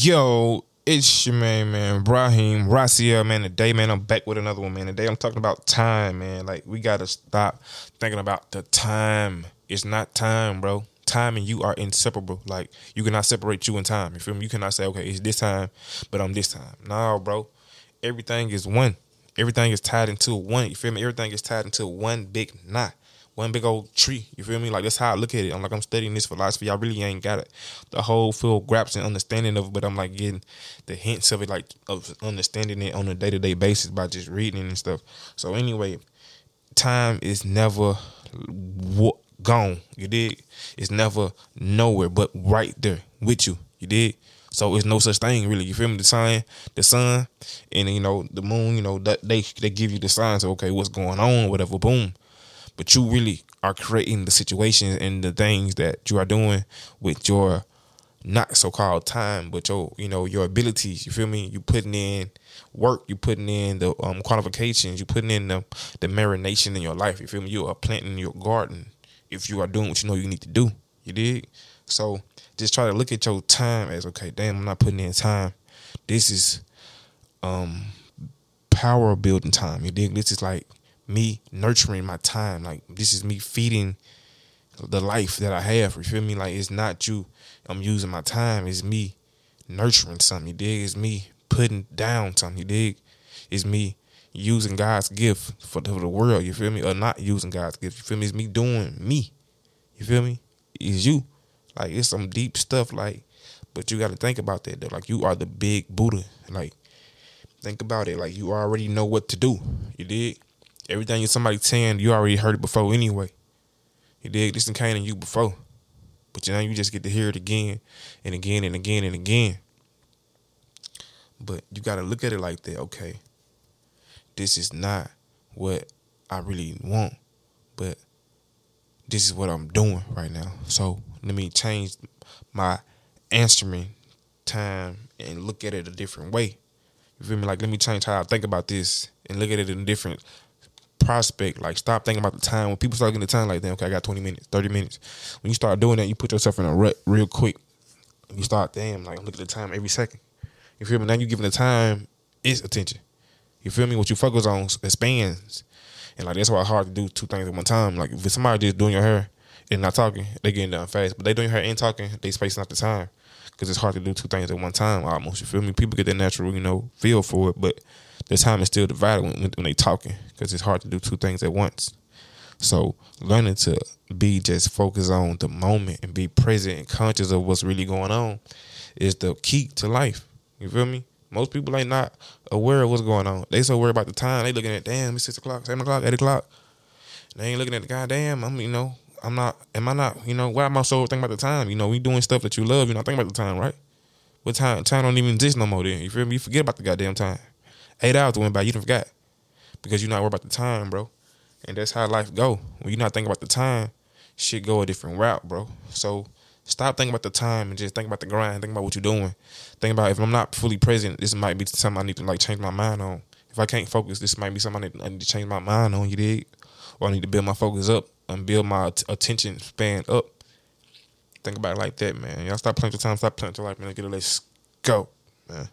Yo, it's your man, man, Brahim Rasia, man. Today, man, I'm back with another one, man. Today, I'm talking about time, man. Like, we gotta stop thinking about the time. It's not time, bro. Time and you are inseparable. Like, you cannot separate you and time. You feel me? You cannot say, okay, it's this time, but I'm this time. No, bro. Everything is one. Everything is tied into one. You feel me? Everything is tied into one big knot one big old tree. You feel me? Like that's how I look at it. I'm like I'm studying this philosophy. I really ain't got it, the whole full grasp and understanding of it, but I'm like getting the hints of it, like of understanding it on a day to day basis by just reading and stuff. So anyway, time is never w- gone. You dig? It's never nowhere but right there with you. You dig? So it's no such thing really. You feel me? The sun, the sun, and you know the moon. You know that they they give you the signs of okay, what's going on, whatever. Boom but you really are creating the situations and the things that you are doing with your not so called time, but your you know your abilities. You feel me? You putting in work. You putting in the um, qualifications. You putting in the the marination in your life. You feel me? You are planting your garden if you are doing what you know you need to do. You dig? So just try to look at your time as okay. Damn, I'm not putting in time. This is um power building time. You dig? This is like me nurturing my time. Like this is me feeding the life that I have. You feel me? Like it's not you. I'm using my time. It's me nurturing something. You dig? It's me putting down something. You dig? It's me using God's gift for the, for the world. You feel me? Or not using God's gift. You feel me? It's me doing me. You feel me? It's you. Like it's some deep stuff. Like, but you got to think about that though. Like you are the big Buddha. Like, think about it. Like you already know what to do. You dig? Everything somebody saying, you already heard it before anyway. You dig? This came to you before. But you now you just get to hear it again and again and again and again. But you got to look at it like that. Okay, this is not what I really want, but this is what I'm doing right now. So let me change my answering time and look at it a different way. You feel me? Like let me change how I think about this and look at it in a different prospect. Like stop thinking about the time. When people start getting the time, like, then okay, I got twenty minutes, thirty minutes. When you start doing that, you put yourself in a rut real quick. You start, damn, like look at the time every second. You feel me? Now you giving the time its attention. You feel me? What you focus on expands. And like that's why it's hard to do two things at one time. Like if somebody just doing your hair and not talking, they getting done fast. But they doing your hair and talking, they spacing out the time. Cause it's hard to do two things at one time almost. You feel me? People get their natural, you know, feel for it, but the time is still divided when, when they talking because it's hard to do two things at once. So learning to be just focused on the moment and be present and conscious of what's really going on is the key to life. You feel me? Most people ain't not aware of what's going on. They so worried about the time. They looking at damn, it's six o'clock, seven o'clock, eight o'clock. They ain't looking at the goddamn. I'm you know, I'm not. Am I not? You know, why am I so thinking about the time? You know, we doing stuff that you love. You not think about the time, right? What time? Time don't even exist no more. Then you feel me? You forget about the goddamn time. Eight hours went by, you don't forgot. Because you're not worried about the time, bro. And that's how life go. When you're not thinking about the time, shit go a different route, bro. So stop thinking about the time and just think about the grind. Think about what you're doing. Think about if I'm not fully present, this might be something I need to like change my mind on. If I can't focus, this might be something I need, I need to change my mind on. You dig? Or I need to build my focus up and build my attention span up. Think about it like that, man. Y'all stop playing your time. Stop playing your life, man. Get it. Let's go, man.